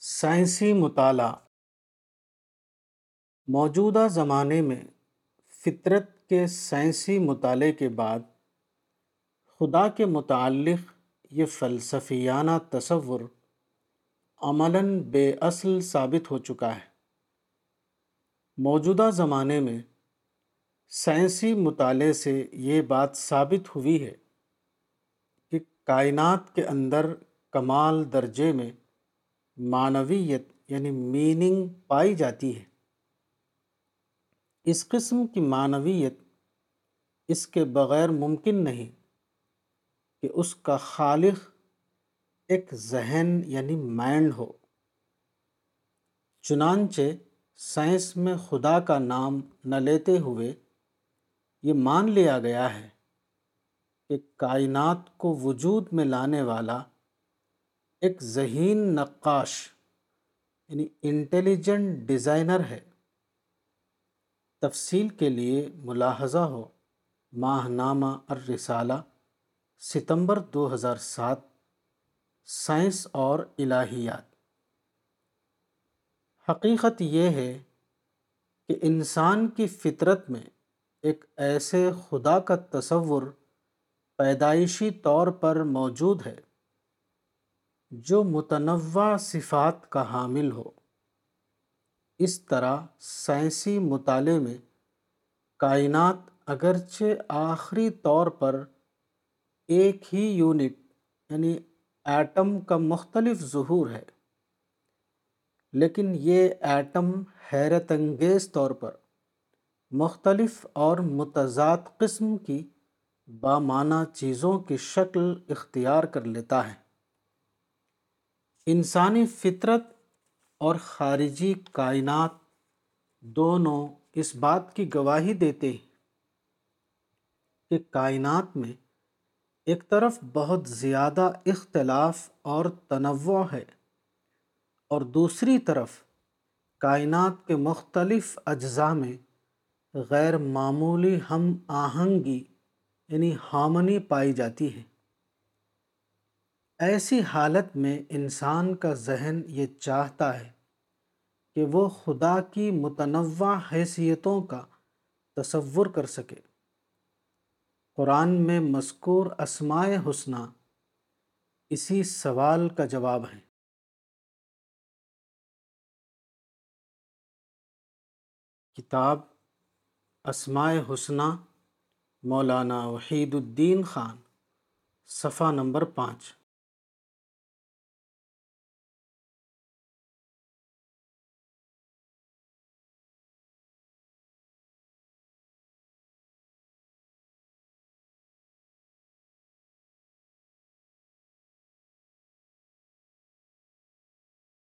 سائنسی مطالعہ۔ موجودہ زمانے میں فطرت کے سائنسی مطالعے کے بعد خدا کے متعلق یہ فلسفیانہ تصور عملاً بے اصل ثابت ہو چکا ہے۔ موجودہ زمانے میں سائنسی مطالعے سے یہ بات ثابت ہوئی ہے کہ کائنات کے اندر کمال درجے میں معنویت یعنی میننگ پائی جاتی ہے۔ اس قسم کی معنویت اس کے بغیر ممکن نہیں کہ اس کا خالق ایک ذہن یعنی مائنڈ ہو۔ چنانچہ سائنس میں خدا کا نام نہ لیتے ہوئے یہ مان لیا گیا ہے کہ کائنات کو وجود میں لانے والا ایک ذہین نقاش یعنی انٹیلیجنٹ ڈیزائنر ہے۔ تفصیل کے لیے ملاحظہ ہو۔ ماہ نامہ الرسالہ، ستمبر دو ہزار سات، سائنس اور الہیات۔ حقیقت یہ ہے کہ انسان کی فطرت میں ایک ایسے خدا کا تصور پیدائشی طور پر موجود ہے۔ جو متنوع صفات کا حامل ہو۔ اس طرح سائنسی مطالعے میں کائنات اگرچہ آخری طور پر ایک ہی یونٹ یعنی ایٹم کا مختلف ظہور ہے، لیکن یہ ایٹم حیرت انگیز طور پر مختلف اور متضاد قسم کی بامانہ چیزوں کی شکل اختیار کر لیتا ہے۔ انسانی فطرت اور خارجی کائنات دونوں اس بات کی گواہی دیتے ہیں کہ کائنات میں ایک طرف بہت زیادہ اختلاف اور تنوع ہے اور دوسری طرف کائنات کے مختلف اجزاء میں غیر معمولی ہم آہنگی یعنی ہارمنی پائی جاتی ہے۔ ایسی حالت میں انسان کا ذہن یہ چاہتا ہے کہ وہ خدا کی متنوع حیثیتوں کا تصور کر سکے۔ قرآن میں مذکور اسماء حسنہ اسی سوال کا جواب ہے۔ کتاب اسماء حسنہ مولانا وحید الدین خان، صفحہ نمبر پانچ۔